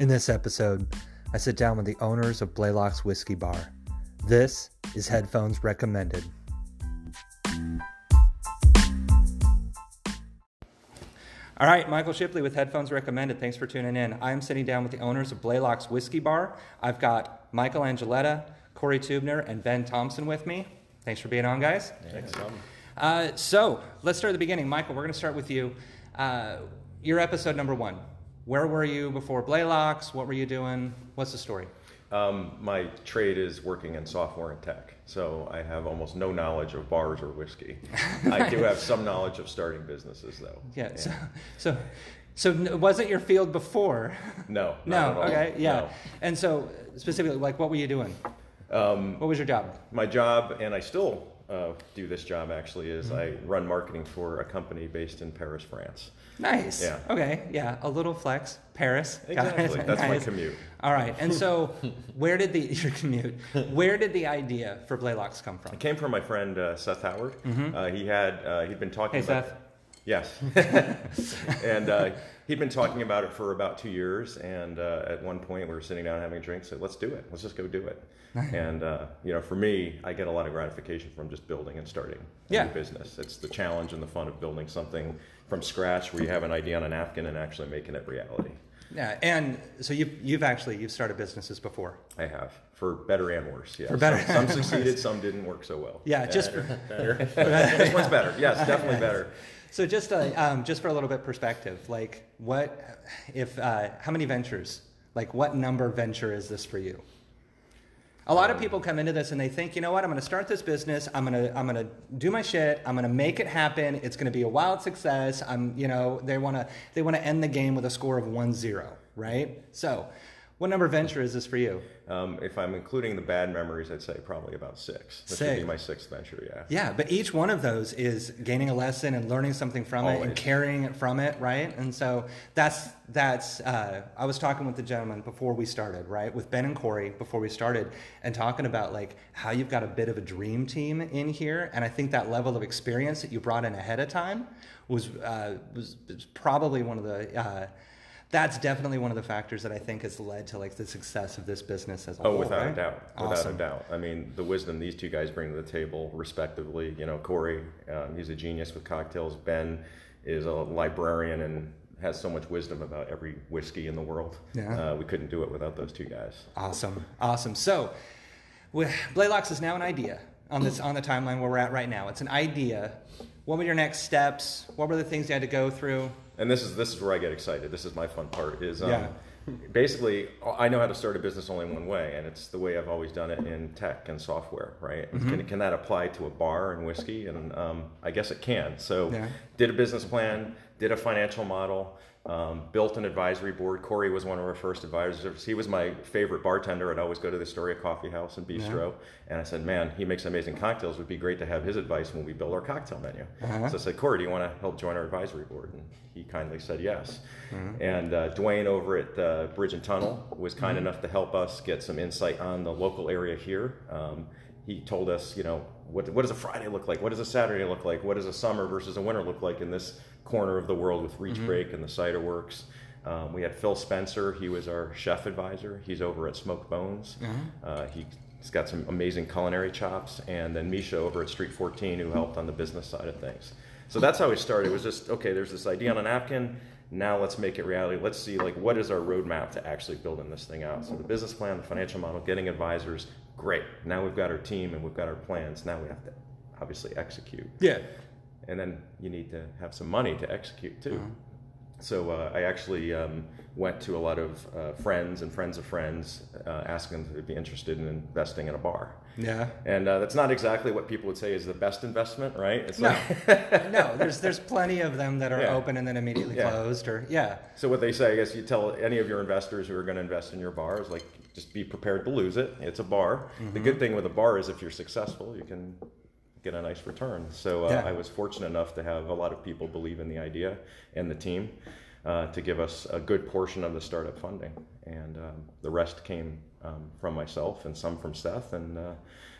In this episode, I sit down with the owners of Blaylock's Whiskey Bar. This is Headphones Recommended. All right, Michael Shipley with Headphones Recommended. Thanks for tuning in. I'm sitting down with the owners of Blaylock's Whiskey Bar. I've got Michael Angiletta, Cory Teubner, and Ben Thompson with me. Thanks for being on, guys. Thanks. Uh, so let's start at the beginning. Michael, we're going to start with you. Uh, your episode number one. Where were you before Blaylock's? What were you doing? What's the story? Um, my trade is working in software and tech, so I have almost no knowledge of bars or whiskey. I do have some knowledge of starting businesses, though. Yeah. So, so, so n- wasn't your field before? No. no. at all. Okay. Yeah. No. And so specifically, like, what were you doing? Um, What was your job? my job, and I still uh, do this job actually, is I Mm-hmm. run marketing for a company based in Paris, France. Nice. Yeah. Okay. Yeah. A little flex. Paris. Exactly. That's my commute. All right. And so, where did the your commute? Where did the idea for Blaylock's come from? It came from my friend uh, Seth Howard. Uh, he had uh, he'd been talking. Mm-hmm. Hey, about, Seth. Yes. and uh, he'd been talking about it for about two years. And uh, at one point, we were sitting down having a drink. Said, "Let's do it. Let's just go do it." and uh, you know, for me, I get a lot of gratification from just building and starting a Yeah. new business. It's the challenge and the fun of building something from scratch, where you have an idea on a napkin and actually making it reality. Yeah. And so you've you've actually you've started businesses before. I have for better and worse. Yeah. For better Some, some succeeded, some didn't work so well. Yeah. Just better. better. this one's better. Yes, definitely better. So just uh, um, just for a little bit perspective, like what if uh, how many ventures? Like what number venture is this for you? A lot of Um, people come into this and they think, you know what, I'm going to start this business. I'm going to I'm going to do my shit. I'm going to make it happen. It's going to be a wild success. I'm you know they want to they want to end the game with a score of 1-0, right? So, what number venture is this for you? Um, if I'm including the bad memories, I'd say probably about six. This would Six. be my sixth venture, yeah. Yeah, but each one of those is gaining a lesson and learning something from it and carrying it from it, right? And so that's that's. Uh, I was talking with the gentleman before we started, right, with Ben and Cory before we started, and talking about like how you've got a bit of a dream team in here, and I think that level of experience that you brought in ahead of time was uh, was, was probably one of the. Uh, that's definitely one of the factors that I think has led to like the success of this business as a Oh, whole. without right? a doubt, without Awesome. a doubt. I mean, the wisdom these two guys bring to the table, respectively. You know, Cory, um, he's a genius with cocktails. Ben is a librarian and has so much wisdom about every whiskey in the world. Yeah. Uh, we couldn't do it without those two guys. Awesome, awesome. So, Blaylocks is now an idea on this on the timeline where we're at right now. It's an idea. What were your next steps? What were the things you had to go through? And this is this is where I get excited. This is my fun part. Is um, Yeah. basically I know how to start a business only one way, and it's the way I've always done it in tech and software. Right? Mm-hmm. Can, can that apply to a bar and whiskey? And um, I guess it can. So Yeah. did a business plan, did a financial model. Um, built an advisory board. Cory was one of our first advisors. He was my favorite bartender. I'd always go to the Astoria Coffee House and Bistro, and I said, "Man, he makes amazing cocktails. It would be great to have his advice when we build our cocktail menu." Uh-huh. So I said, "Cory, do you want to help join our advisory board?" And he kindly said yes. And uh, Dwayne over at uh, Bridge and Tunnel was kind enough to help us get some insight on the local area here. Um, he told us, you know, what, what does a Friday look like? What does a Saturday look like? What does a summer versus a winter look like in this corner of the world with Reach Break and the cider works? Um, we had Phil Spencer. He was our chef advisor. He's over at Smoke Bones. Uh, he's got some amazing culinary chops. And then Misha over at Street 14, who helped on the business side of things. So that's how we started. It was just okay. There's this idea on a napkin. Now let's make it reality. Let's see like what is our roadmap to actually building this thing out. So the business plan, the financial model, getting advisors. Great. Now we've got our team and we've got our plans. Now we have to obviously execute. Yeah. And then you need to have some money to execute too. So uh, I actually um, went to a lot of uh, friends and friends of friends, uh, asking them if they'd be interested in investing in a bar. Yeah. And uh, that's not exactly what people would say is the best investment, right? It's No, like, no. There's there's plenty of them that are Yeah. open and then immediately Yeah. closed, or yeah, So what they say, I guess you tell any of your investors who are going to invest in your bar is like, just be prepared to lose it. It's a bar. The good thing with a bar is if you're successful, you can get a nice return. So uh, Yeah. I was fortunate enough to have a lot of people believe in the idea and the team uh, to give us a good portion of the startup funding, and um, the rest came um, from myself and some from Seth, and uh,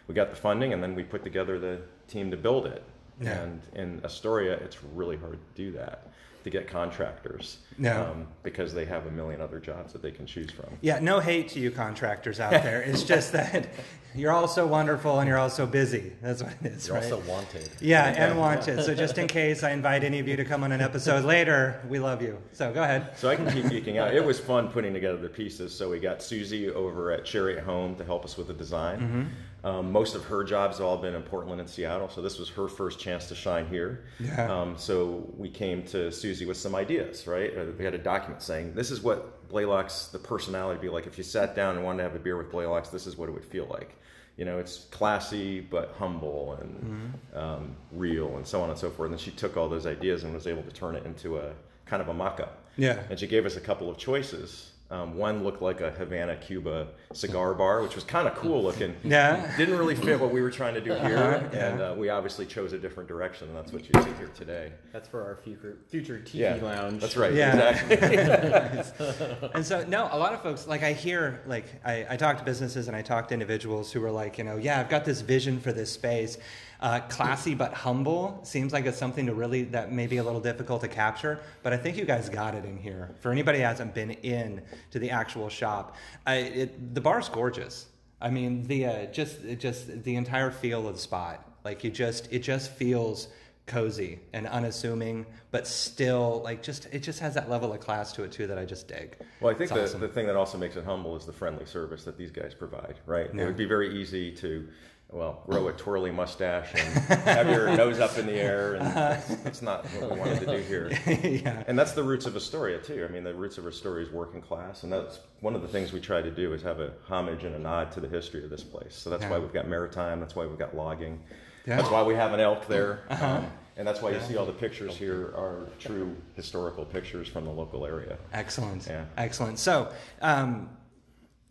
we got the funding, and then we put together the team to build it. Yeah. And in Astoria, it's really hard to do that to get contractors No. um, because they have a million other jobs that they can choose from. Yeah, no hate to you contractors out there. It's just that you're all so wonderful and you're all so busy. That's what it is, You're right? also wanted. yeah, and wanted. So just in case I invite any of you to come on an episode later, we love you. So go ahead. So I can keep geeking out. It was fun putting together the pieces. So we got Susie over at Chariot Home to help us with the design. Um, most of her jobs have all been in Portland and Seattle, so this was her first chance to shine here. Yeah. Um, so we came to Susie with some ideas, right? Uh, We had a document saying this is what Blaylock's the personality would be like. If you sat down and wanted to have a beer with Blaylock's, this is what it would feel like. You know, it's classy but humble and um, real and so on and so forth. And she took all those ideas and was able to turn it into a kind of a mock-up. Yeah. And she gave us a couple of choices. Um, one looked like a Havana Cuba cigar bar, which was kind of cool looking. Yeah. Didn't really fit what we were trying to do here, Uh-huh, yeah. and uh, we obviously chose a different direction, and that's what you see here today. That's for our future future TV Yeah, lounge. That's right. Yeah. Exactly. And so, no, a lot of folks, like I hear, like I, I talk to businesses and I talk to individuals who are like, you know, yeah, I've got this vision for this space. Uh, classy but humble seems like it's something to really, that may be a little difficult to capture, but I think you guys got it in here. For anybody who hasn't been in to the actual shop, I, it, the bar's gorgeous. I mean, the, uh, just, just the entire feel of the spot, like you just, it just feels cozy and unassuming, but still like just it just has that level of class to it too that I just dig. Well, I think It's the, awesome. the thing that also makes it humble is the friendly service that these guys provide, right? Yeah. It would be very easy to, well, grow a twirly mustache and have your nose up in the air, and that's, that's not what we wanted to do here. yeah. And that's the roots of Astoria too. I mean, the roots of Astoria is working class, and that's one of the things we try to do is have a homage and a nod to the history of this place. So that's Yeah. why we've got maritime. That's why we've got logging. Yeah. Uh-huh. That's why we have an elk there. Um, and that's why you see all the pictures here are true historical pictures from the local area. Excellent. Yeah. Excellent. So, um,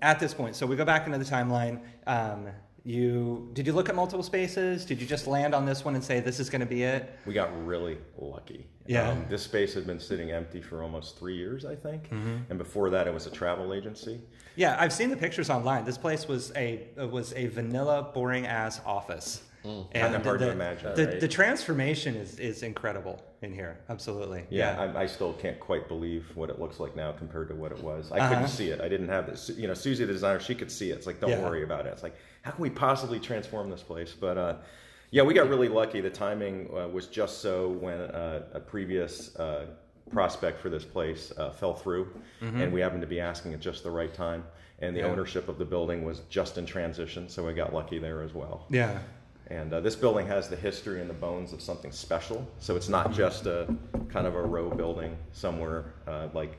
at this point, so we go back into the timeline. Um, you did you look at multiple spaces? Did you just land on this one and say this is going to be it? We got really lucky. Yeah. Um, this space had been sitting empty for almost three years, I think. Mm-hmm. And before that, it was a travel agency. Yeah, I've seen the pictures online. This place was a it was a vanilla, boring ass office. Kinda the- hard to imagine, The, right? the transformation is, is incredible in here. Absolutely. Yeah, I, I still can't quite believe what it looks like now compared to what it was. I Uh-huh. couldn't see it. I didn't have this. You know, Susie, the designer, she could see it. It's like, don't Yeah. worry about it. It's like, how can we possibly transform this place? But uh, yeah, we got really lucky. The timing uh, was just so when uh, a previous uh, prospect for this place uh, fell through, and we happened to be asking at just the right time. And the Mm-hmm. Yeah. ownership of the building was just in transition, so we got lucky there as well. Yeah. And uh, this building has the history and the bones of something special. So it's not just a kind of a row building somewhere uh, like,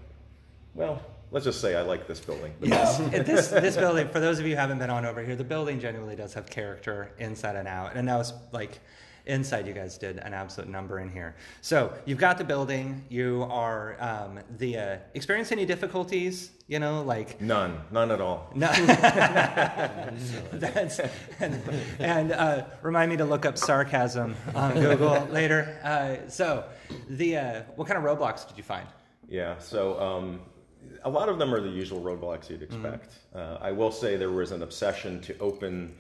well, let's just say I like this building. Yes, best. This this building. For those of you who haven't been on over here, the building genuinely does have character inside and out. And now it's like inside. You guys did an absolute number in here. So you've got the building. You are um, the uh, experience any difficulties? You know, like None, none at all. no. That's and, and uh, remind me to look up sarcasm on Google later. Uh, so the uh, what kind of roadblocks did you find? Yeah, so um, a lot of them are the usual roadblocks you'd expect. Uh, I will say there was an obsession to open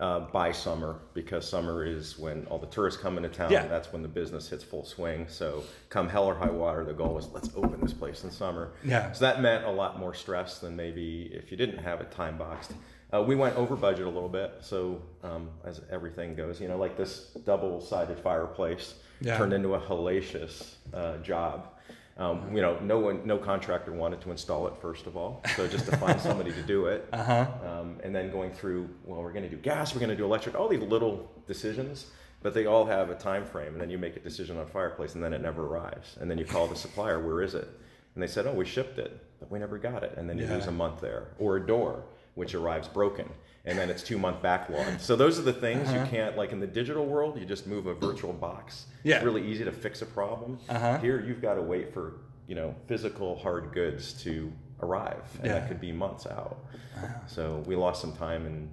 uh, by summer because summer is when all the tourists come into town. Yeah. That's when the business hits full swing. So come hell or high water, the goal was let's open this place in summer. Yeah. So that meant a lot more stress than maybe if you didn't have it time boxed. Uh, we went over budget a little bit, so um, as everything goes, you know, like this double-sided fireplace Yeah. turned into a hellacious uh, job. Um, you know, no one, no contractor wanted to install it first of all, so just to find somebody to do it, Uh-huh. um, and then going through, well, we're going to do gas, we're going to do electric, all these little decisions, but they all have a time frame, and then you make a decision on fireplace, and then it never arrives, and then you call the supplier, where is it? And they said, oh, we shipped it, but we never got it, and then you Yeah. lose a month there, or a door which arrives broken. And then it's two month backlog. So those are the things Uh-huh. you can't like in the digital world. You just move a virtual box. Yeah. It's really easy to fix a problem. Uh-huh. Here, you've got to wait for you know physical hard goods to arrive, and Yeah. that could be months out. So we lost some time and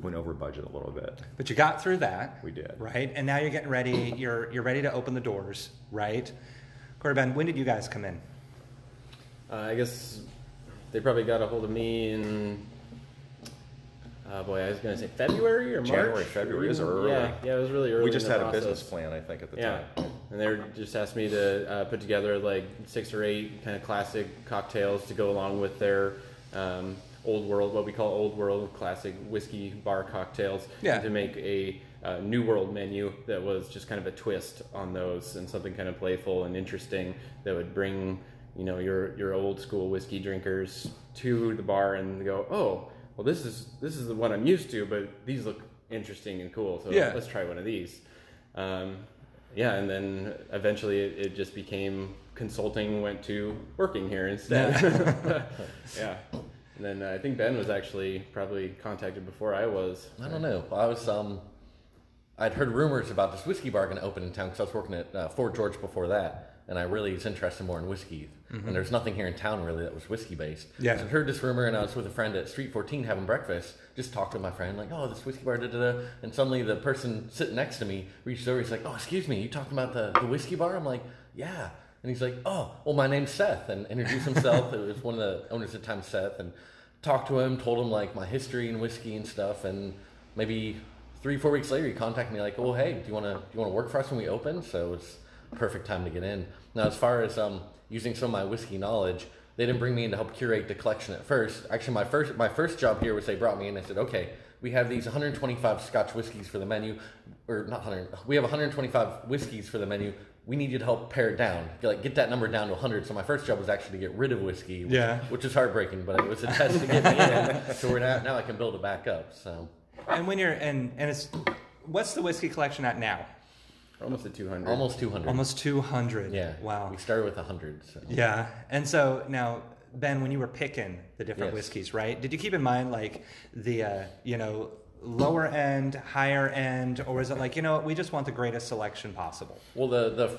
went over budget a little bit. But you got through that. We did. Right? And now you're getting ready. You're you're ready to open the doors, right? Cory Ben, when did you guys come in? Uh, I guess they probably got a hold of me in uh, boy, I was going to say February or March. January, February, was early. Yeah, yeah, it was really early. we just had a business plan, I think, at the Yeah, time. and they just asked me to uh, put together like six or eight kind of classic cocktails to go along with their um, old world, what we call old world classic whiskey bar cocktails. Yeah. to make a uh, new world menu that was just kind of a twist on those and something kind of playful and interesting that would bring you know your your old school whiskey drinkers to the bar and go, oh, well this is this is the one I'm used to, but these look interesting and cool, so Yeah. let's try one of these. Um, yeah, and then eventually it, it just became consulting went to working here instead. Yeah. And then uh, I think Ben was actually probably contacted before I was. I don't know. I was um, I'd heard rumors about this whiskey bar going to open in town because I was working at uh, Fort George before that, and I really was interested more in whiskey. And mm-hmm. there's nothing here in town really that was whiskey based. Yeah. So I heard this rumor, and I was with a friend at Street 14 having breakfast. Just talked to my friend like, "Oh, this whiskey bar, da da da." And suddenly the person sitting next to me reached over. He's like, "Oh, excuse me, you talking about the the whiskey bar?" I'm like, "Yeah." And he's like, "Oh, well, my name's Seth," and introduced himself. it was one of the owners at the time, Seth, and talked to him, told him like my history and whiskey and stuff, and maybe three, four weeks later, he contacted me like, "Oh, hey, do you want to do you want to work for us when we open?" So it's perfect time to get in. Now, as far as um, using some of my whiskey knowledge, they didn't bring me in to help curate the collection at first. Actually, my first my first job here was they brought me in and said, "Okay, we have these 125 Scotch whiskeys for the menu, or not 100. We have 125 whiskeys for the menu." We need you to help pare it down, like get that number down to 100. So my first job was actually to get rid of whiskey, which, Yeah. which is heartbreaking, but it was a test to get me in. So we're now, now I can build it back up. So And when you're and and it's what's the whiskey collection at now? We're almost at 200. almost 200. Almost two hundred. Yeah. Wow. We started with 100. So. Yeah. And so now, Ben, when you were picking the different Yes. whiskeys, right? Did you keep in mind like the uh, you know lower end, higher end, or was it like you know what, we just want the greatest selection possible? Well, the the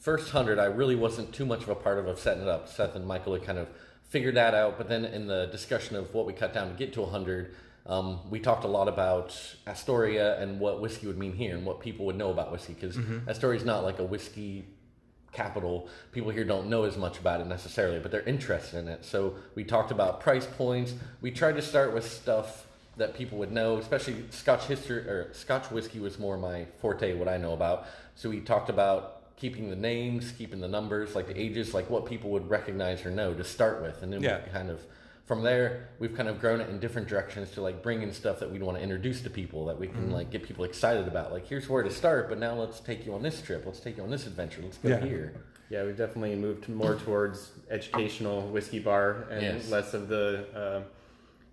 first hundred, I really wasn't too much of a part of, of setting it up. Seth and Michael had kind of figured that out. But then in the discussion of what we cut down to get to hundred, um, we talked a lot about Astoria and what whiskey would mean here and what people would know about whiskey because Astoria is not like a whiskey capital. People here don't know as much about it necessarily, but they're interested in it. So we talked about price points. We tried to start with stuff that people would know, especially Scotch history or Scotch whiskey was more my forte, what I know about. So we talked about keeping the names, keeping the numbers, like the ages, like what people would recognize or know to start with, and then Yeah. we kind of from there we've kind of grown it in different directions to like bring in stuff that we'd want to introduce to people that we can like get people excited about. Like here's where to start, but now let's take you on this trip. Let's take you on this adventure. Let's go Yeah. here. Yeah, we've definitely moved more towards educational whiskey bar and Yes. less of the, uh,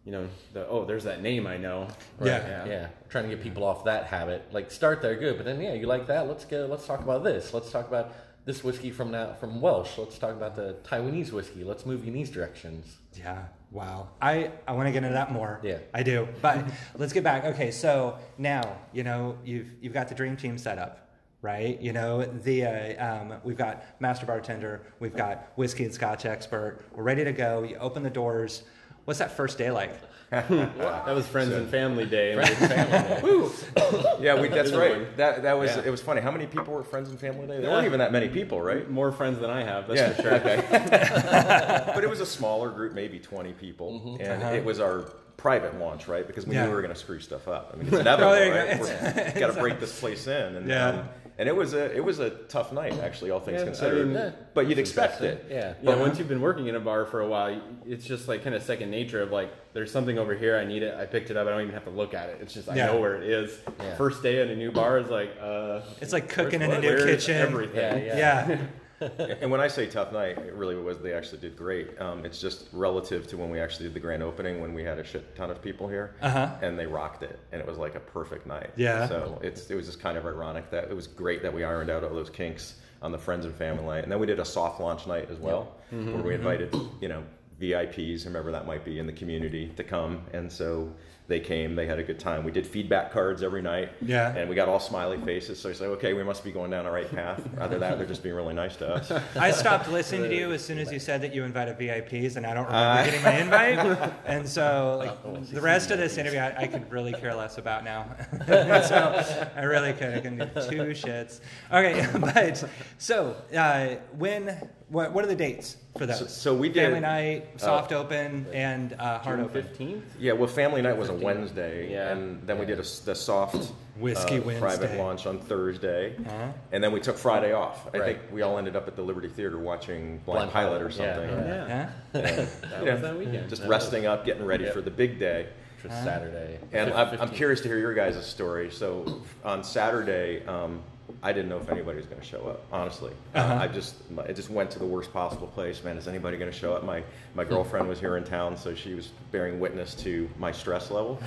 you know, the oh, there's that name I know. Yeah. Yeah, trying to get people off that habit. Like start there, good, but then yeah, you like that? Let's go. Let's talk about this. Let's talk about this whiskey from now from Welsh. Let's talk about the Taiwanese whiskey. Let's move in these directions. Yeah. Wow. I, I want to get into that more. Yeah. I do. But let's get back. Okay. So now, you know, you've, you've got the dream team set up, right? You know, the, uh, um, we've got master bartender, we've got whiskey and scotch expert. We're ready to go. You open the doors. What's that first day like? That was friends and family day. And family. Yeah, we, that's right. That that was Yeah. it. Was funny. How many people were friends and family day? There Yeah. weren't even that many people, right? More friends than I have, that's yeah, for sure. okay. but it was a smaller group, maybe twenty people, and Uh-huh. it was our private launch, right? Because we Yeah. knew we were going to screw stuff up. I mean, it's inevitable, there you right? go. We're- Got to break this place in, and Yeah. um, and it was a it was a tough night, actually, all things Yeah, I considered. mean, Yeah. but you'd expect it. Yeah. Yeah, But- once you've been working in a bar for a while, it's just like kind of second nature of like, there's something over here, I need it, I picked it up, I don't even have to look at it. It's just, I Yeah. know where it is. Yeah. First day at a new bar is like, uh, It's like cooking in a new kitchen. Everything. Yeah, Yeah. And when I say tough night, it really was. They actually did great. Um, it's just relative to when we actually did the grand opening, when we had a shit ton of people here, Uh-huh. and they rocked it, and it was like a perfect night. Yeah. So it's it was just kind of ironic that it was great that we ironed out all those kinks on the friends and family night, and then we did a soft launch night as well, Mm-hmm. where we invited you know VIPs, whomever that might be in the community, to come, and so. They came. They had a good time. We did feedback cards every night. Yeah. And we got all smiley faces. So I said, okay, we must be going down the right path. Other than that, they're just being really nice to us. I stopped listening to you as soon as you said that you invited VIPs, and I don't remember getting my invite. And so, like, the rest of this interview, I, I could really care less about now. so I really could. I can do two shits. Okay, but so uh, when? What, what are the dates for those? So- so we did- family night, soft open, and uh, hard June open. 15th? Yeah, well, family night was a a Wednesday, Yeah. and then we did a s the soft Whiskey uh, private launch on Thursday, Uh-huh. and then we took Friday off. I Right. think we all ended up at the Liberty Theater watching Blind, Blind Pilot or Pilot, yeah. something. Yeah. Huh? And, That was that weekend. Just That resting up, getting ready Yep. for the big day. Which was Saturday. And I'm, I'm curious to hear your guys' story. So on Saturday, um, I didn't know if anybody was going to show up. Honestly, Uh-huh. uh, I just it just went to the worst possible place. Man, is anybody going to show up? My my girlfriend was here in town, so she was bearing witness to my stress level.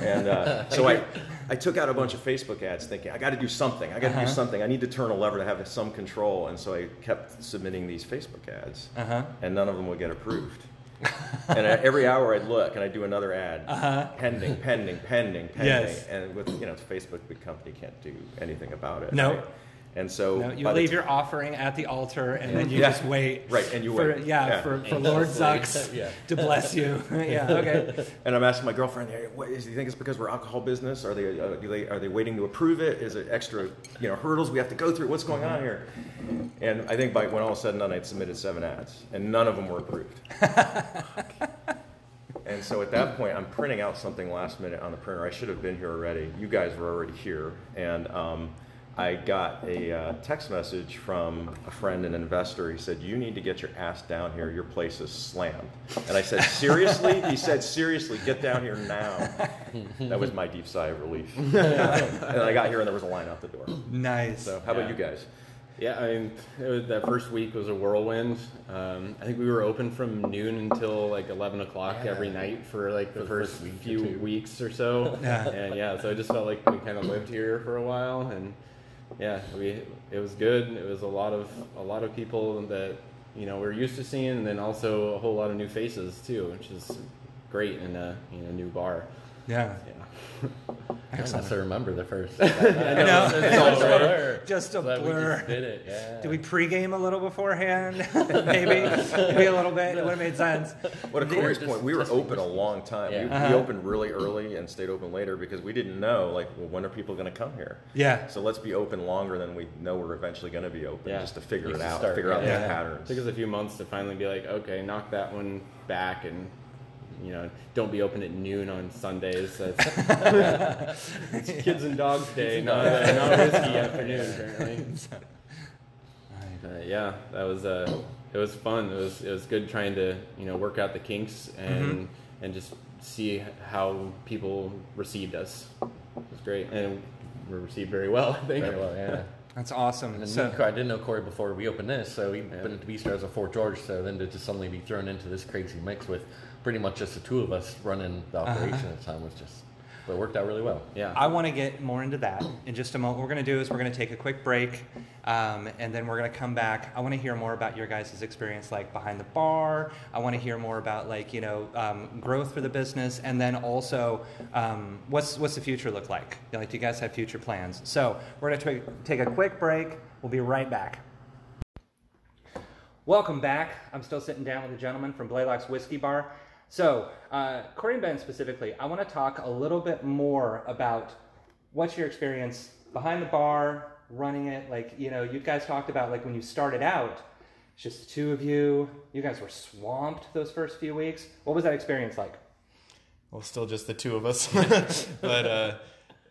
And uh, so I I took out a bunch of Facebook ads, thinking I got to do something. I got to Uh-huh. do something. I need to turn a lever to have some control. And so I kept submitting these Facebook ads, Uh-huh. and none of them would get approved. and I, every hour I'd look and I'd do another ad, Uh-huh. pending, pending, pending, pending. Yes. And with you know, it's Facebook, big company can't do anything about it. No. right? And so No, you leave t- your offering at the altar, and then you Yeah. just wait. Right, and you for, wait. Yeah, Yeah. for, for Lord Zucks Yeah. to bless you. yeah, okay. and I'm asking my girlfriend, hey, what, is, do you think it's because we're alcohol business? Are they, uh, do they are they waiting to approve it? Is it extra you know hurdles we have to go through? What's going on here? And I think by when all was said and done, I'd submitted seven ads, and none of them were approved. And so at that point, I'm printing out something last minute on the printer. I should have been here already. You guys were already here. And um, I got a uh, text message from a friend, an investor. He said, You need to get your ass down here. Your place is slammed. And I said, Seriously? he said, Seriously, get down here now. That was my deep sigh of relief. and I got here and there was a line out the door. Nice. So, how about you guys? Yeah, I mean, it was, that first week was a whirlwind. Um, I think we were open from noon until like 11 o'clock Yeah. every night for like the, For the first, first week few two. weeks or so. Yeah. And yeah, so I just felt like we kind of lived here for a while, and yeah, we it was good. It was a lot of a lot of people that you know we're used to seeing, and then also a whole lot of new faces too, which is great in a you know new bar. yeah. Yeah. Unless I remember the first. I know. It's all a blur. Just a Glad we blur. just did it. Yeah. Did we pregame a little beforehand? Maybe. Maybe a little bit. It would have made sense. What a Yeah, Cory's just point, we were open a long time. Yeah. We, Uh-huh. we opened really early and stayed open later because we didn't know, like, well, when are people going to come here? Yeah. So let's be open longer than we know we're eventually going to be open, Yeah. just to figure Needs it out, start, figure out yeah. the It patterns. took us a few months to finally be like, okay, knock that one back and you know, don't be open at noon on Sundays. That's it's kids and dogs day, not, uh, not whiskey afternoon apparently. Uh, yeah, that was uh, it was fun. It was it was good trying to you know work out the kinks and and just see how people received us. It was great and we were received very well. I think. Very well, yeah. That's awesome. And So, I didn't know Cory before we opened this, so we've been at the Bistro as a Fort George. So then to just suddenly be thrown into this crazy mix with pretty much just the two of us running the operation at the time was just, but it worked out really well. Yeah. I want to get more into that in just a moment. What we're going to do is we're going to take a quick break, um, and then we're going to come back. I want to hear more about your guys' experience, like behind the bar. I want to hear more about like you know um, growth for the business, and then also um, what's what's the future look like? You know, Like, do you guys have future plans? So we're going to take a quick break. We'll be right back. Welcome back. I'm still sitting down with a gentleman from Blaylock's Whiskey Bar. So, uh, Cory and Ben specifically, I want to talk a little bit more about what's your experience behind the bar, running it. Like, you know, you guys talked about like when you started out, it's just the two of you. You guys were swamped those first few weeks. What was that experience like? Well, still just the two of us. but uh,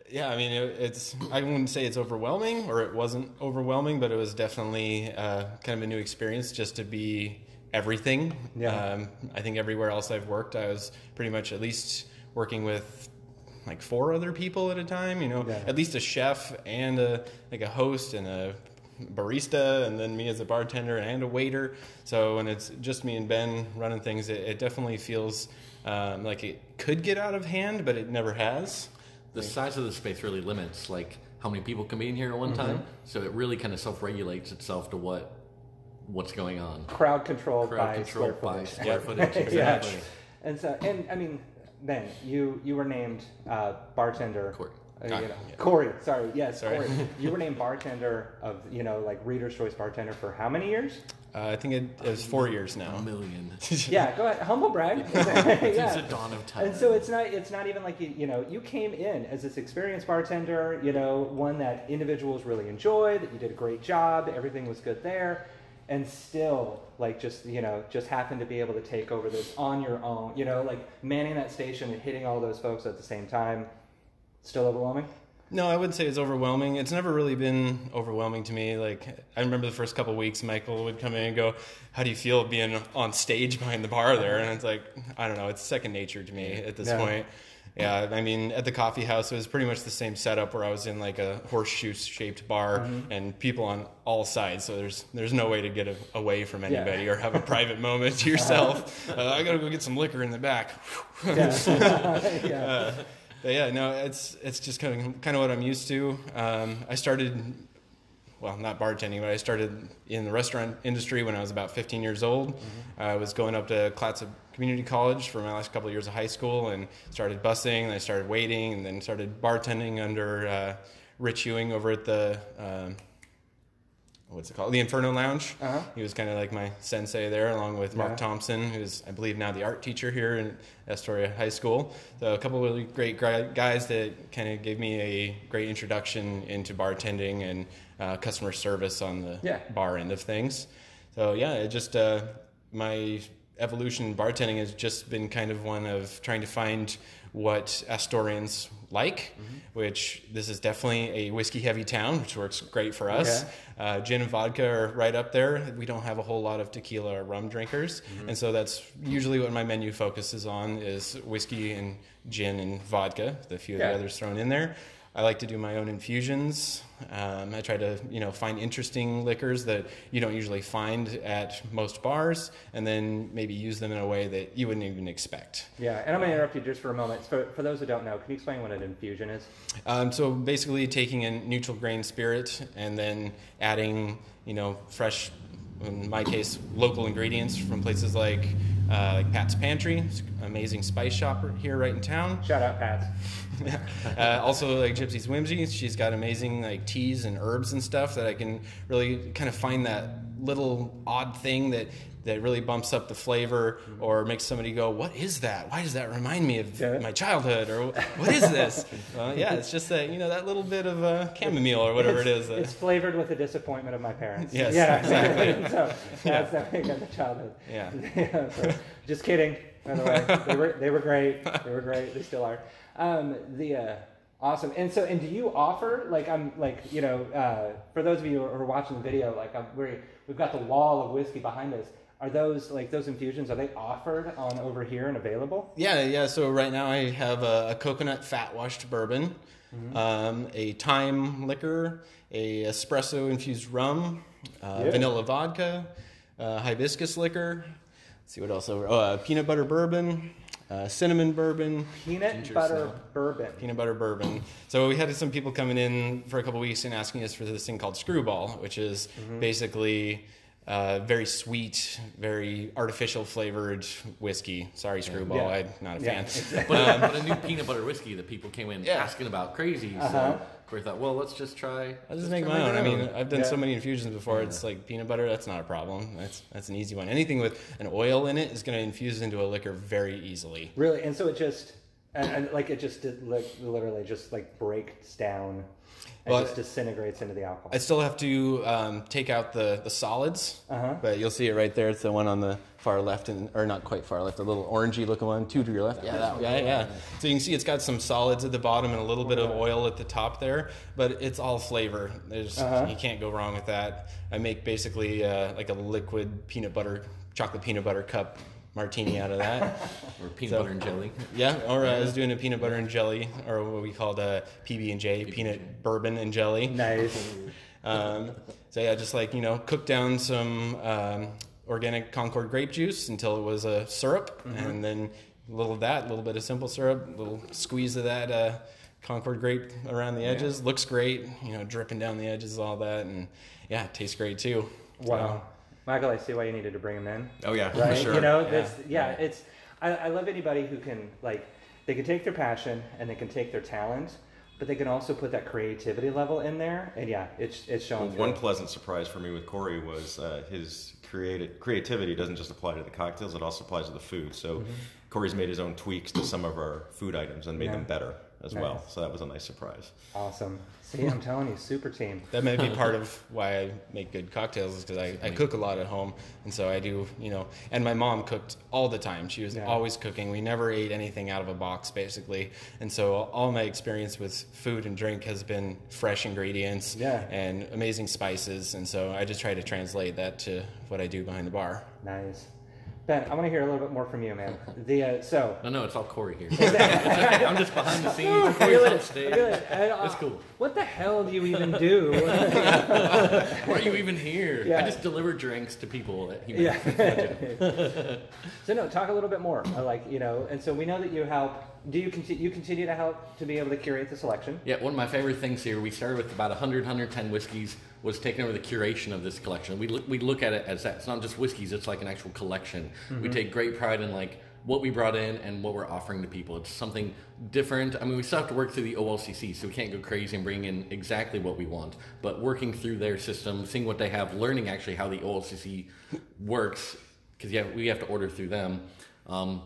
yeah, I mean, it, it's I wouldn't say it's overwhelming or it wasn't overwhelming, but it was definitely uh, kind of a new experience just to be everything. Yeah. Um, I think everywhere else I've worked, I was pretty much at least working with like four other people at a time. You know, Yeah. at least a chef and a like a host and a barista and then me as a bartender and a waiter so when it's just me and ben running things it, it definitely feels um, like it could get out of hand but it never has The size of the space really limits like how many people can be in here at one time, so it really kind of self-regulates itself to what what's going on. Crowd controlled Crowd by control square by footage. square footage, Yeah. exactly. And so, and I mean, Ben, you you were named uh, bartender. Cory. Uh, you know, yeah. Cory, sorry, yes, Sorry. Cory. You were named bartender of you know like Reader's Choice bartender for how many years? uh, i think it, it was four years now A million. Yeah, go ahead, humble brag. It's yeah. a dawn of time. And so it's not it's not even like you you know you came in as this experienced bartender, you know, one that individuals really enjoyed, that you did a great job, everything was good there. And still like just you know just happen to be able to take over this on your own. You know, like manning that station and hitting all those folks at the same time. Still overwhelming. No, I wouldn't say it's overwhelming. It's never really been overwhelming to me. Like I remember the first couple weeks, Michael would come in and go, "How do you feel being on stage behind the bar there?" And it's like, I don't know, it's second nature to me at this Yeah. point. Yeah, I mean, at the coffee house, it was pretty much the same setup where I was in like a horseshoe-shaped bar Mm-hmm. and people on all sides. So there's there's no way to get a, away from anybody or have a private moment to yourself. Uh, I gotta go get some liquor in the back. Yeah. yeah. Uh, but yeah, no, it's it's just kind of kind of what I'm used to. Um, I started, well, not bartending, but I started in the restaurant industry when I was about 15 years old. I was going up to Clatsop Community College for my last couple of years of high school, and started busing. And I started waiting, and then started bartending under uh, Rich Ewing over at the. Um, What's it called? The Inferno Lounge. Uh-huh. He was kind of like my sensei there, along with Mark Yeah. Thompson, who's I believe now the art teacher here in Astoria High School. So a couple of really great guys that kind of gave me a great introduction into bartending and uh, customer service on the Yeah. bar end of things. So yeah, it just uh, my evolution in bartending has just been kind of one of trying to find what Astorians like, which this is definitely a whiskey heavy town, which works great for us. Okay. Uh, gin and vodka are right up there. We don't have a whole lot of tequila or rum drinkers, and so that's usually what my menu focuses on is whiskey and gin and vodka. The few of the others thrown in there. I like to do my own infusions. Um, I try to, you know, find interesting liquors that you don't usually find at most bars, and then maybe use them in a way that you wouldn't even expect. Yeah, and I'm going to interrupt you just for a moment. For, for those who don't know, can you explain what an infusion is? Um, so basically, taking a neutral grain spirit and then adding, you know, fresh, in my case, local ingredients from places like uh, like Pat's Pantry, amazing spice shop here right in town. Shout out, Pat. uh, also, like Gypsy's Whimsy, she's got amazing like teas and herbs and stuff that I can really kind of find that little odd thing that that really bumps up the flavor or makes somebody go, "What is that? Why does that remind me of Yeah. my childhood?" Or "What is this?" well, yeah, it's just that you know that little bit of uh, chamomile or whatever it is. It's flavored with the disappointment of my parents. Yes, yeah, exactly. so that's definitely got the childhood. Yeah. Yeah, so, just kidding. By the way, they were they were great. They were great. They still are. Um, the uh, awesome. And so, and do you offer like I'm like you know uh, for those of you who are watching the video, like I'm, we're, we've got the wall of whiskey behind us. Are those like those infusions? Are they offered on over here and available? Yeah, yeah. So right now I have a, a coconut fat washed bourbon, um, a thyme liquor, a espresso infused rum, uh, Yeah. vanilla vodka, uh, hibiscus liquor. Let's see what else. Over. Oh, uh, peanut butter bourbon, uh, cinnamon bourbon, Peanut butter snap. bourbon. peanut butter bourbon. So we had some people coming in for a couple weeks and asking us for this thing called Screwball, which is basically uh, very sweet, very artificial flavored whiskey. Sorry, Screwball, Yeah. I'm not a Yeah, fan. But, uh, but a new peanut butter whiskey that people came in Yeah. asking about crazy. So Uh-huh. we thought, well, let's just try. I'll just make my own. I mean, I've done Yeah. so many infusions before. It's like peanut butter. That's not a problem. That's that's an easy one. Anything with an oil in it is going to infuse into a liquor very easily. Really, and so it just, and, and like it just did, like literally just like breaks down and Well, just disintegrates into the alcohol. I still have to um, take out the the solids, Uh-huh. but you'll see it right there. It's the one on the far left, and or not quite far left, a little orangey looking one, two to your left. Yeah, that, yeah, yeah. So you can see it's got some solids at the bottom and a little bit of oil at the top there, but it's all flavor. There's Uh-huh. you can't go wrong with that. I make basically uh, like a liquid peanut butter, chocolate peanut butter cup martini out of that. Or peanut So- butter and jelly. Yeah, or uh, I was doing a peanut butter and jelly, or what we called a PB and J, peanut bourbon and jelly. nice. Um, so yeah, just like you know, cook down some um, organic Concord grape juice until it was a syrup, and then a little of that, a little bit of simple syrup, a little squeeze of that uh, Concord grape around the edges. Looks great, you know, dripping down the edges, all that, and yeah, tastes great too. Wow, Michael, I see why you needed to bring him in. Oh yeah, right? for sure. You know, this, yeah, it's. I, I love anybody who can like, they can take their passion and they can take their talent, but they can also put that creativity level in there, and yeah, it's it's showing. Well, one pleasant surprise for me with Cory was uh, his creative creativity doesn't just apply to the cocktails; it also applies to the food. So, Cory's made his own tweaks to some of our food items and made Yeah. them better. as Nice. well. So that was a nice surprise. Awesome. See, I'm telling you, super team. That may be part of why I make good cocktails is because I, I cook a lot at home. And so I do, you know, and my mom cooked all the time. She was Yeah. always cooking. We never ate anything out of a box, basically. And so all my experience with food and drink has been fresh ingredients Yeah. and amazing spices. And so I just try to translate that to what I do behind the bar. Nice. Ben, I want to hear a little bit more from you, man. The uh, so No, no, it's all Cory here. I'm just behind the scenes. Cory's on stage. That's cool. What the hell do you even do? Why are you even here? Yeah. I just deliver drinks to people at Human. yeah. so no, talk a little bit more. uh, Like you know, and so we know that you help. Do you continue? You continue to help to be able to curate the selection? Yeah, one of my favorite things here, we started with about 100, 110 whiskeys, was taking over the curation of this collection. We look, we look at it as that. It's not just whiskeys, it's like an actual collection. We take great pride in like what we brought in and what we're offering to people. It's something different. I mean, we still have to work through the OLCC, so we can't go crazy and bring in exactly what we want. But working through their system, seeing what they have, learning actually how the OLCC works, because yeah, we have to order through them. Um,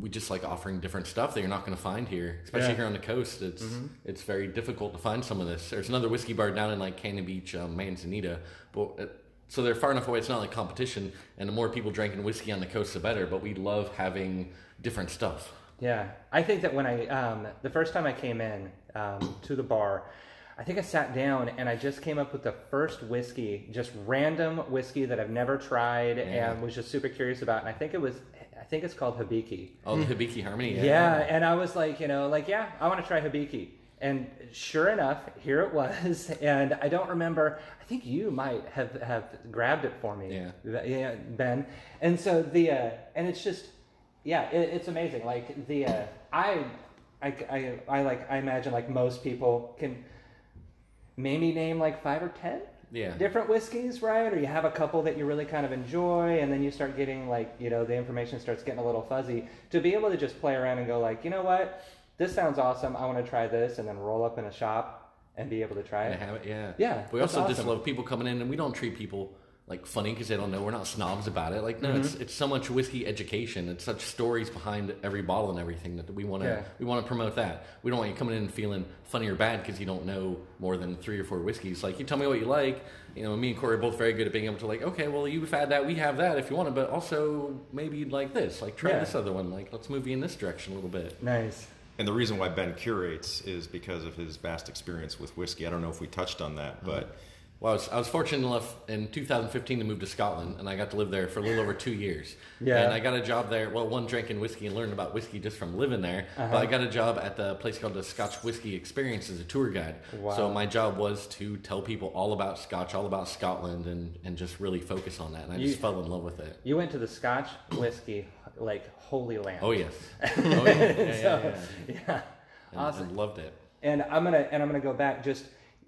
we just like offering different stuff that you're not going to find here, especially Yeah. here on the coast. It's it's very difficult to find some of this. There's another whiskey bar down in like Cannon Beach, um, Manzanita, but uh, so they're far enough away. It's not like competition, and the more people drinking whiskey on the coast, the better. But we love having different stuff. Yeah, I think that when I um, the first time I came in um, to the bar, I think I sat down and I just came up with the first whiskey, just random whiskey that I've never tried and was just super curious about. And I think it was, I think it's called Hibiki. Oh, the Hibiki Harmony. Yeah. yeah, and I was like, you know, like, yeah, I want to try Hibiki. And sure enough, here it was. And I don't remember. I think you might have have grabbed it for me. Yeah. yeah, Ben. And so the uh, and it's just, yeah, it, it's amazing. Like the uh, I, I, I, I like I imagine like most people can maybe name like five or ten Yeah. different whiskeys, right? Or you have a couple that you really kind of enjoy, and then you start getting like, you know, the information starts getting a little fuzzy. To be able to just play around and go like, you know what, this sounds awesome. I want to try this, and then roll up in a shop and be able to try And it. have it, yeah. Yeah, We also just love people coming in, and we don't treat people like funny because they don't know. We're not snobs about it. Like no, Mm-hmm. it's it's so much whiskey education. It's such stories behind every bottle and everything that we want to Yeah. we want to promote that. We don't want you coming in and feeling funny or bad because you don't know more than three or four whiskeys. Like you tell me what you like. You know, me and Cory are both very good at being able to like, okay, well you've had that, we have that if you want it, but also maybe you'd like this. Like try Yeah. this other one. Like let's move you in this direction a little bit. Nice. And the reason why Ben curates is because of his vast experience with whiskey. I don't know if we touched on that, but Well, I was, I was fortunate enough in 2015 to move to Scotland, and I got to live there for a little over two years. Yeah. And I got a job there. Well, one drinking whiskey and learning about whiskey just from living there. Uh-huh. But I got a job at the place called the Scotch Whiskey Experience as a tour guide. Wow. So my job was to tell people all about Scotch, all about Scotland, and, and just really focus on that. And I just fell in love with it. You went to the Scotch whiskey like holy land. Oh yes. Oh yeah. Yeah, yeah, So, yeah. yeah. And, Awesome. and loved it. And I'm gonna and I'm gonna go back just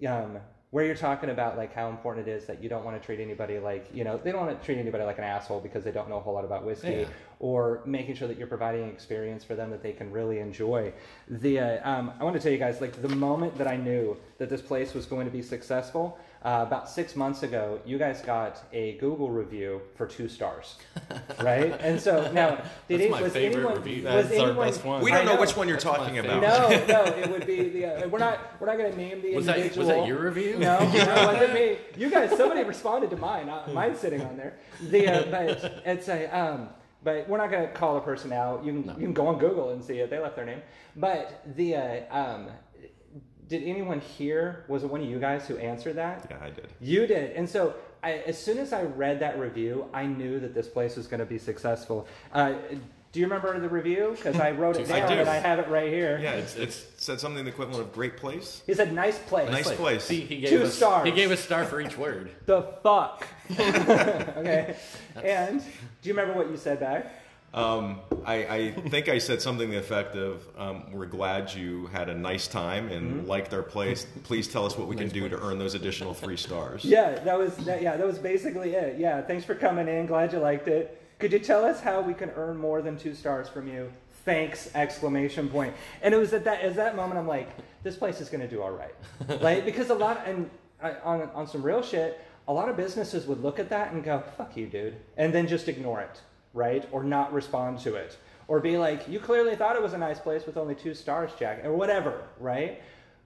um, where you're talking about like how important it is that you don't want to treat anybody like you know they don't want to treat anybody like an asshole because they don't know a whole lot about whiskey, Yeah. or making sure that you're providing an experience for them that they can really enjoy. The uh, um, I want to tell you guys like the moment that I knew that this place was going to be successful. Uh, about six months ago, you guys got a Google review for two stars, right? And so now, did That's it, my was favorite anyone, review. Was That's our best one. we don't know, know. which one you're That's talking about. No, no, it would be the. Uh, we're not. We're not going to name the Was that, was that your review? No, no, it wasn't me. You guys, somebody responded to mine. Uh, mine's sitting on there. The uh, but it's a. Um, but we're not going to call a person out. You can No. you can go on Google and see it. They left their name. But the uh, um, did anyone here? Was it one of you guys who answered that? Yeah, I did. You did. And so I, as soon as I read that review, I knew that this place was going to be successful. Uh, do you remember the review? Because I wrote it I down do. and I have it right here. Yeah, it's, it's said something the equivalent of great place. He said, "Nice place." Nice place. See, he gave Two us, stars. He gave a star for each word. The fuck. okay. And do you remember what you said back? Um, I, I think I said something to the effect of, um, "We're glad you had a nice time and liked our place. Please tell us what we can do to earn those additional three stars." Yeah, that was that, yeah, that was basically it. Yeah, thanks for coming in. Glad you liked it. Could you tell us how we can earn more than two stars from you? Thanks! Exclamation point. And it was at that at that moment I'm like, this place is going to do all right, right? Because a lot and uh, on on some real shit, a lot of businesses would look at that and go, "Fuck you, dude," and then just ignore it, right? Or not respond to it. or be like, you clearly thought it was a nice place with only two stars, Jack, or whatever, right?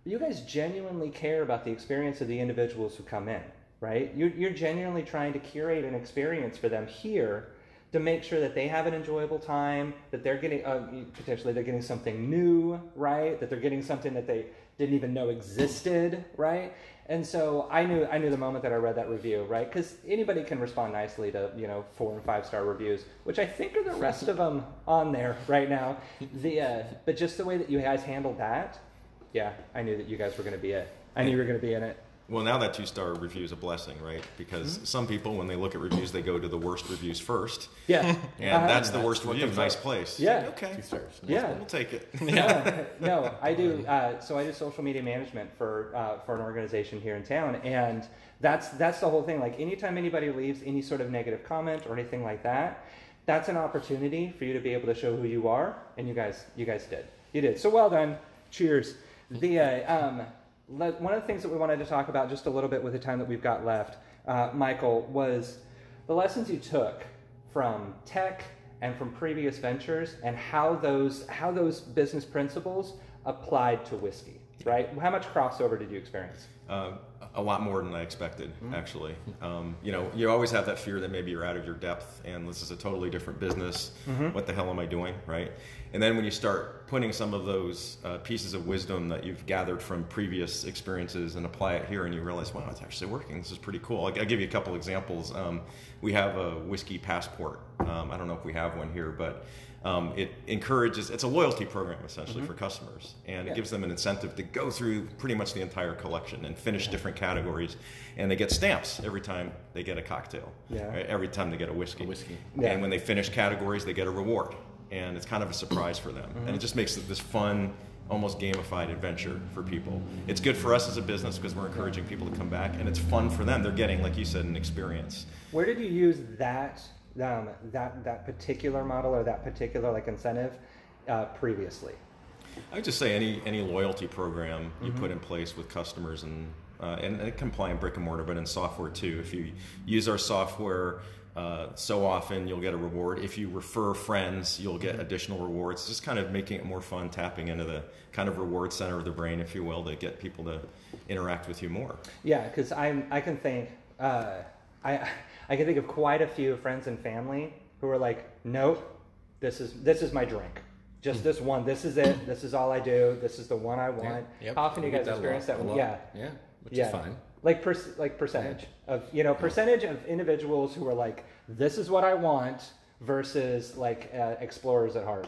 You guys genuinely care about the experience of the individuals who come in, right? You're, you're genuinely trying to curate an experience for them here to make sure that they have an enjoyable time, that they're getting uh, potentially they're getting something new, right? That they're getting something that they didn't even know existed, right? And so I knew I knew the moment that I read that review, right? Because anybody can respond nicely to you know four and five star reviews, which I think are the rest of them on there right now. The uh, but just the way that you guys handled that, yeah, I knew that you guys were going to be it. I knew you were going to be in it. Well, now that two star review is a blessing, right? Because Mm-hmm. some people, when they look at reviews, they go to the worst reviews first, Yeah, and Uh-huh. that's the worst review. Nice place. Yeah. Like, okay. Two stars. yeah. We'll take it. no, no, I do. Uh, so I do social media management for uh, for an organization here in town, and that's that's the whole thing. Like anytime anybody leaves any sort of negative comment or anything like that, that's an opportunity for you to be able to show who you are, and you guys you guys did. You did. So well done. Cheers. The uh, um, le- one of the things that we wanted to talk about just a little bit with the time that we've got left, uh, Michael, was the lessons you took from tech and from previous ventures and how those how those business principles applied to whiskey right how much crossover did you experience Uh, a lot more than I expected, Mm-hmm. actually. Um, you know, you always have that fear that maybe you're out of your depth and this is a totally different business. Mm-hmm. What the hell am I doing, right? And then when you start putting some of those uh, pieces of wisdom that you've gathered from previous experiences and apply it here, and you realize, wow, it's actually working. This is pretty cool. I'll, I'll give you a couple examples. Um, we have a whiskey passport. Um, I don't know if we have one here, but um, it encourages. It's a loyalty program essentially for customers, and Mm-hmm. Yeah. it gives them an incentive to go through pretty much the entire collection and finish different categories, and they get stamps every time they get a cocktail. Yeah. right? Every time they get a whiskey. A whiskey. Yeah. And when they finish categories, they get a reward, and it's kind of a surprise for them, Mm-hmm. and it just makes it this fun. Almost gamified adventure for people. It's good for us as a business because we're encouraging people to come back, and it's fun for them. They're getting, like you said, an experience. where did you use that um, that that particular model or that particular like incentive uh, previously I would just say any any loyalty program you put in place with customers and uh, and it can apply in brick and mortar, but in software too. If you use our software uh, so often, you'll get a reward. If you refer friends, you'll get additional rewards. Just kind of making it more fun, tapping into the kind of reward center of the brain, if you will, to get people to interact with you more. Yeah, because I I can think uh, I I can think of quite a few friends and family who are like, nope, this is this is my drink, just this one. This is it. This is all I do. This is the one I want. Yep. How often do you guys get that a lot, experience that? Yeah, Yeah. Which yeah, is fine. Like per, like percentage of you know percentage of individuals who are like, this is what I want versus like uh, explorers at heart.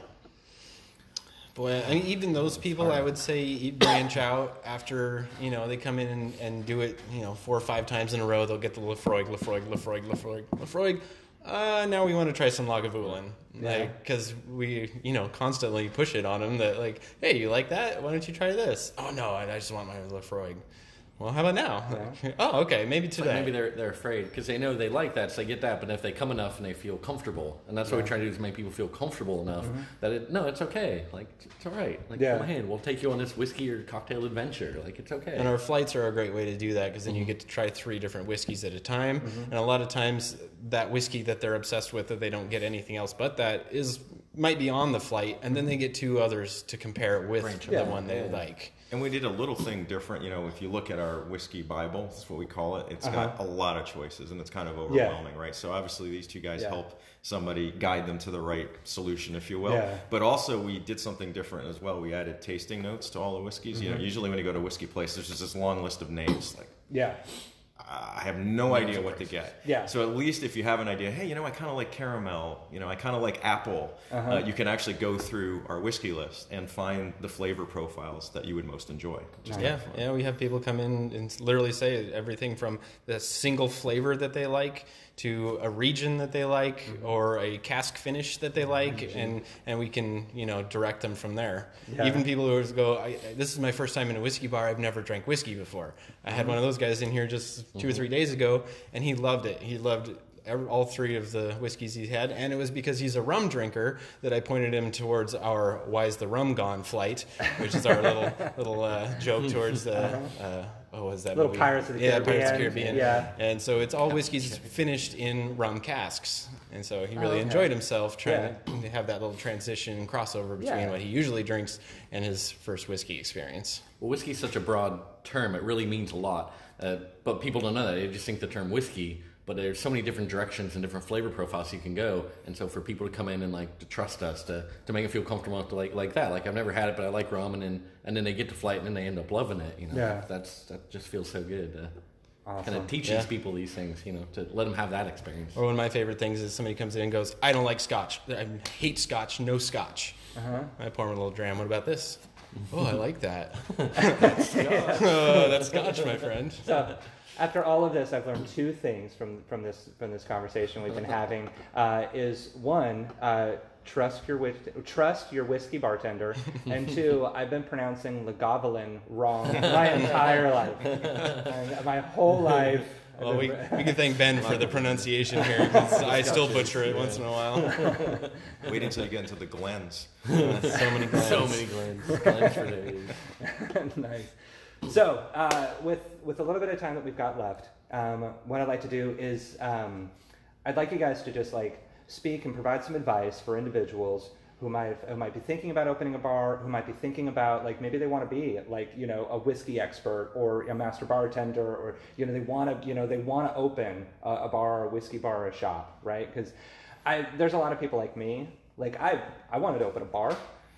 Boy, I mean, even those people, I would say, branch out after you know they come in and, and do it, you know, four or five times in a row. They'll get the Laphroaig, Laphroaig, Laphroaig, Laphroaig, Laphroaig. Uh, now we want to try some Lagavulin, like because we, you know, constantly push it on them that like, hey, you like that? Why don't you try this? Oh no, I, I just want my Laphroaig. Well, how about now? oh, okay, maybe It's like today. maybe they're they're afraid because they know they like that, so they get that. But if they come enough and they feel comfortable, and that's what we try to do is make people feel comfortable enough mm-hmm. that it no, it's okay. Like it's all right. Like Yeah. come ahead, we'll take you on this whiskey or cocktail adventure. Like it's okay. And our flights are a great way to do that because then you mm-hmm. get to try three different whiskeys at a time. Mm-hmm. And a lot of times, that whiskey that they're obsessed with, that they don't get anything else but that, is might be on the flight, and then they get two others to compare it with Branch the out. one they Yeah. like. And we did a little thing different. You know, if you look at our whiskey Bible, that's what we call it. It's got uh-huh. a lot of choices, and it's kind of overwhelming, right? So obviously, these two guys Yeah. help somebody guide them to the right solution, if you will. Yeah. But also, we did something different as well. We added tasting notes to all the whiskeys. You know, mm-hmm. usually when you go to a whiskey place, there's just this long list of names, like Yeah, I have no idea what to get. Yeah. So at least if you have an idea, hey, you know, I kind of like caramel. You know, I kind of like apple. uh you can actually go through our whiskey list and find the flavor profiles that you would most enjoy. Yeah, yeah, we have people come in and literally say everything from the single flavor that they like to a region that they like mm-hmm. or a cask finish that they like, mm-hmm. and and we can you know direct them from there. Yeah. Even people who go, I, "This is my first time in a whiskey bar. I've never drank whiskey before." I had mm-hmm. one of those guys in here just 2 or three days ago, and he loved it. He loved every, all three of the whiskeys he had, and it was because he's a rum drinker that I pointed him towards our "Why's the rum gone?" flight, which is our little little uh, joke towards the uh, oh, what was that Little movie? Pirates of the yeah, Caribbean. Pirates of the Caribbean. Yeah. and so it's all whiskeys finished in rum casks, and so he really okay. enjoyed himself trying to have that little transition crossover between Yeah. what he usually drinks and his first whiskey experience. Well, whiskey is such a broad term; it really means a lot. Uh, but people don't know that; they just think the term whiskey. But there's so many different directions and different flavor profiles you can go. And so for people to come in and like to trust us to, to make them feel comfortable to like like that, like I've never had it, but I like rum, and then and then they get to flight and then they end up loving it. You know, Yeah. that's that just feels so good. To kind Awesome. of teach Yeah. these people these things, you know, to let them have that experience. Or one of my favorite things is somebody comes in and goes, "I don't like Scotch. I hate Scotch. No Scotch." Uh-huh. I pour him a little dram. What about this? Oh, I like that. oh, that's Scotch, my friend. So, after all of this, I've learned two things from from this from this conversation we've been having. Uh, is one, uh, trust your whis- trust your whiskey bartender, and two, I've been pronouncing Lagavulin wrong my entire life, and my whole life. I've Well, we, we can thank Ben for the pronunciation here because I still butcher it once in a while. Wait until you get into the Glens. so many glens. So many Glens, Glens for days. nice. So, uh, with with a little bit of time that we've got left, um, what I'd like to do is um, I'd like you guys to just like speak and provide some advice for individuals who might who might be thinking about opening a bar, who might be thinking about like maybe they want to be like you know a whiskey expert or a master bartender, or you know they want to you know they want to open a, a bar, or a whiskey bar, or a shop, right? Because I there's a lot of people like me. Like I I wanted to open a bar.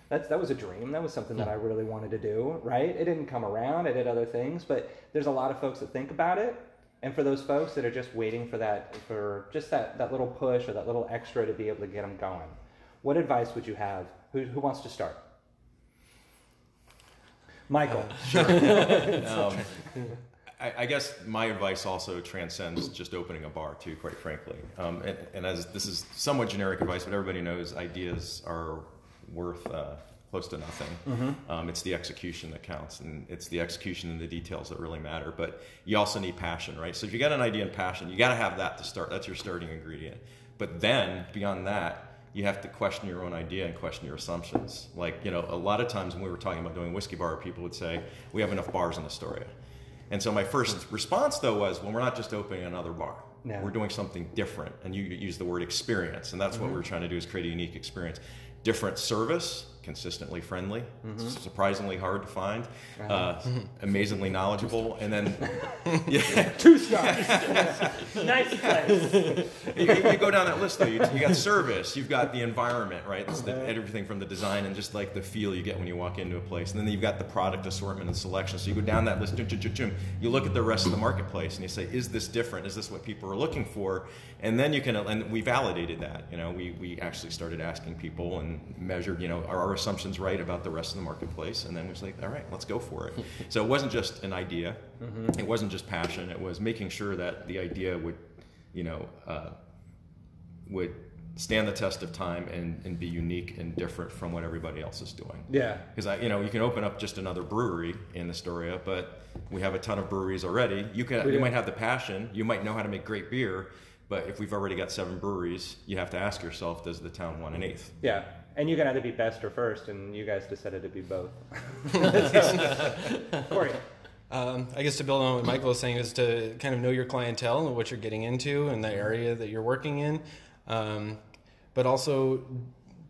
That's that was a dream. That was something that I really wanted to do, right? It didn't come around. I did other things, but there's a lot of folks that think about it. And for those folks that are just waiting for that for just that that little push or that little extra to be able to get them going. What advice would you have? Who who wants to start? Michael. Um, I, I guess my advice also transcends just opening a bar too, quite frankly. Um, and, and as this is somewhat generic advice, but everybody knows ideas are worth uh, close to nothing. Um, it's the execution that counts, and it's the execution and the details that really matter. But you also need passion, right? So if you got an idea and passion, you got to have that to start. That's your starting ingredient. But then beyond that, you have to question your own idea and question your assumptions. Like, you know, a lot of times when we were talking about doing whiskey bar, people would say, we have enough bars in Astoria. And so my first hmm. response though was, well, we're not just opening another bar. No. We're doing something different. And you use the word experience. And that's what mm-hmm. we're trying to do is create a unique experience. Different service, consistently friendly, surprisingly hard to find, uh, amazingly knowledgeable, and then yeah, Two stars. nice place. you, you go down that list though. You, you got service, you've got the environment, right? The, everything from the design and just like the feel you get when you walk into a place, and then you've got the product assortment and selection. So you go down that list. You look at the rest of the marketplace and you say, is this different? Is this what people are looking for? And then you can, and we validated that. You know, we we actually started asking people and measured. You know, are our assumptions right about the rest of the marketplace? And then we was like, all right, let's go for it. so it wasn't just an idea. It wasn't just passion. It was making sure that the idea would, you know. Uh, would stand the test of time and, and be unique and different from what everybody else is doing. Yeah. Because I, you know, you can open up just another brewery in Astoria, but we have a ton of breweries already. You can, We you might have the passion, you might know how to make great beer, but if we've already got seven breweries, you have to ask yourself, does the town want an eighth? Yeah. And you can either be best or first, and you guys decided to be both. Cory. Um, I guess to build on what Michael was saying is to kind of know your clientele and what you're getting into and the area that you're working in, um, but also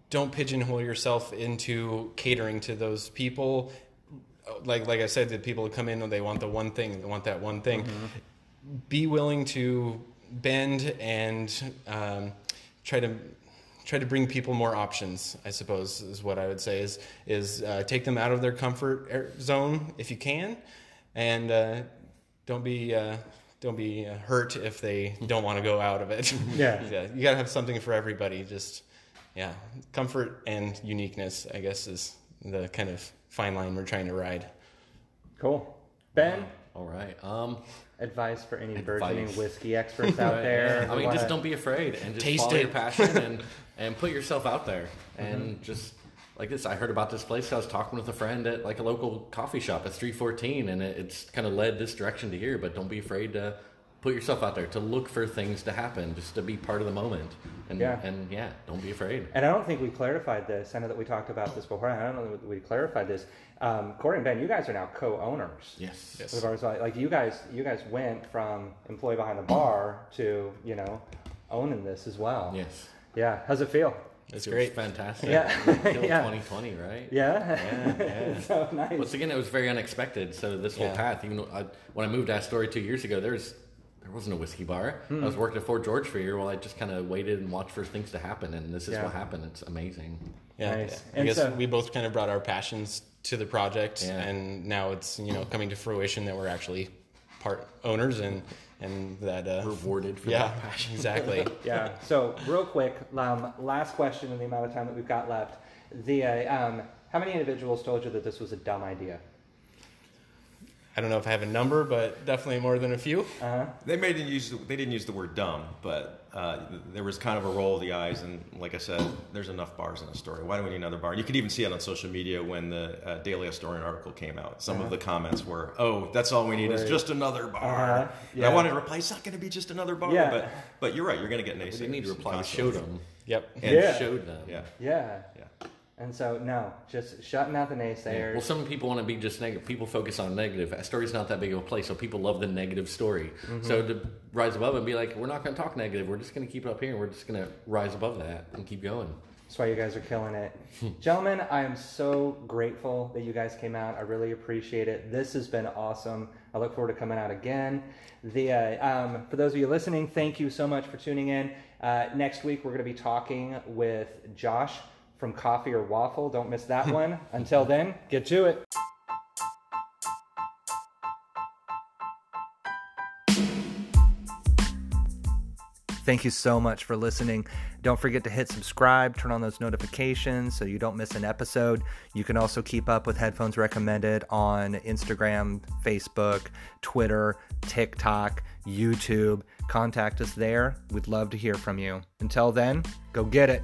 don't pigeonhole yourself into catering to those people. Like like I said, the people who come in and they want the one thing, they want that one thing. Be willing to bend and um, try to try to bring people more options. I suppose is what I would say is is uh, take them out of their comfort zone if you can, and uh, don't be uh, don't be uh, hurt if they don't want to go out of it. Yeah. yeah, you gotta have something for everybody. Just yeah, comfort and uniqueness. I guess is the kind of fine line we're trying to ride. Cool. Ben, All right. Um, advice for any Advice. burgeoning whiskey experts out Right, there. yeah. I who mean, just wanna- don't be afraid and just Taste follow it. your passion and and put yourself out there and just like this. I heard about this place. I was talking with a friend at like a local coffee shop at 314 and it, it's kind of led this direction to here. But don't be afraid to put yourself out there to look for things to happen, just to be part of the moment. And Yeah. and yeah, don't be afraid. And I don't think we clarified this. I know that we talked about this before. I don't know that we clarified this. Um, Cory and Ben, you guys are now co-owners. Yes. Of ours, like like you guys, you guys went from employee behind the bar to you know owning this as well. Yes. Yeah. How's it feel? It's Feels great. Fantastic. Yeah. Till Yeah. 2020, right? Yeah. Yeah, yeah. so nice. Once again, it was very unexpected. So this whole Yeah. path, even though I, when I moved to Astoria two years ago, there's there wasn't a whiskey bar. I was working at Fort George for a year while I just kind of waited and watched for things to happen, and this is Yeah. what happened. It's amazing. Yeah, Nice. I And guess so- we both kind of brought our passions to the project, Yeah. and now it's you know coming to fruition that we're actually part owners and and that uh, Rewarded for yeah, that passion. exactly. yeah. So real quick, um, last question in the amount of time that we've got left. The uh, um, how many individuals told you that this was a dumb idea? I don't know if I have a number, but definitely more than a few. Uh-huh. They made it use. They didn't use the word dumb, but uh, there was kind of a roll of the eyes, and like I said, there's enough bars in Astoria. Why do we need another bar? You could even see it on social media when the uh, Daily Astorian article came out. Some of the comments were, "Oh, that's all we need Right. is just another bar." Uh-huh. And Yeah. I wanted to reply, "It's not going to be just another bar." Yeah. But but you're right. You're going to get naysayers. We didn't need to reply. We constantly. showed them. Yep. And Yeah. Showed them. Yeah. Yeah. Yeah. And so no, just shutting out the naysayers. Well, some people want to be just negative. People focus on negative. Astoria's not that big of a place, so people love the negative story. So to rise above and be like, we're not going to talk negative. We're just going to keep it up here, and we're just going to rise above that and keep going. That's why you guys are killing it. Gentlemen, I am so grateful that you guys came out. I really appreciate it. This has been awesome. I look forward to coming out again. The uh, um, For those of you listening, thank you so much for tuning in. Uh, next week, we're going to be talking with Josh from Coffee or Waffle. Don't miss that one. Until then, get to it. Thank you so much for listening. Don't forget to hit subscribe, turn on those notifications so you don't miss an episode. You can also keep up with Headphones Recommended on Instagram, Facebook, Twitter, TikTok, YouTube. Contact us there. We'd love to hear from you. Until then, go get it.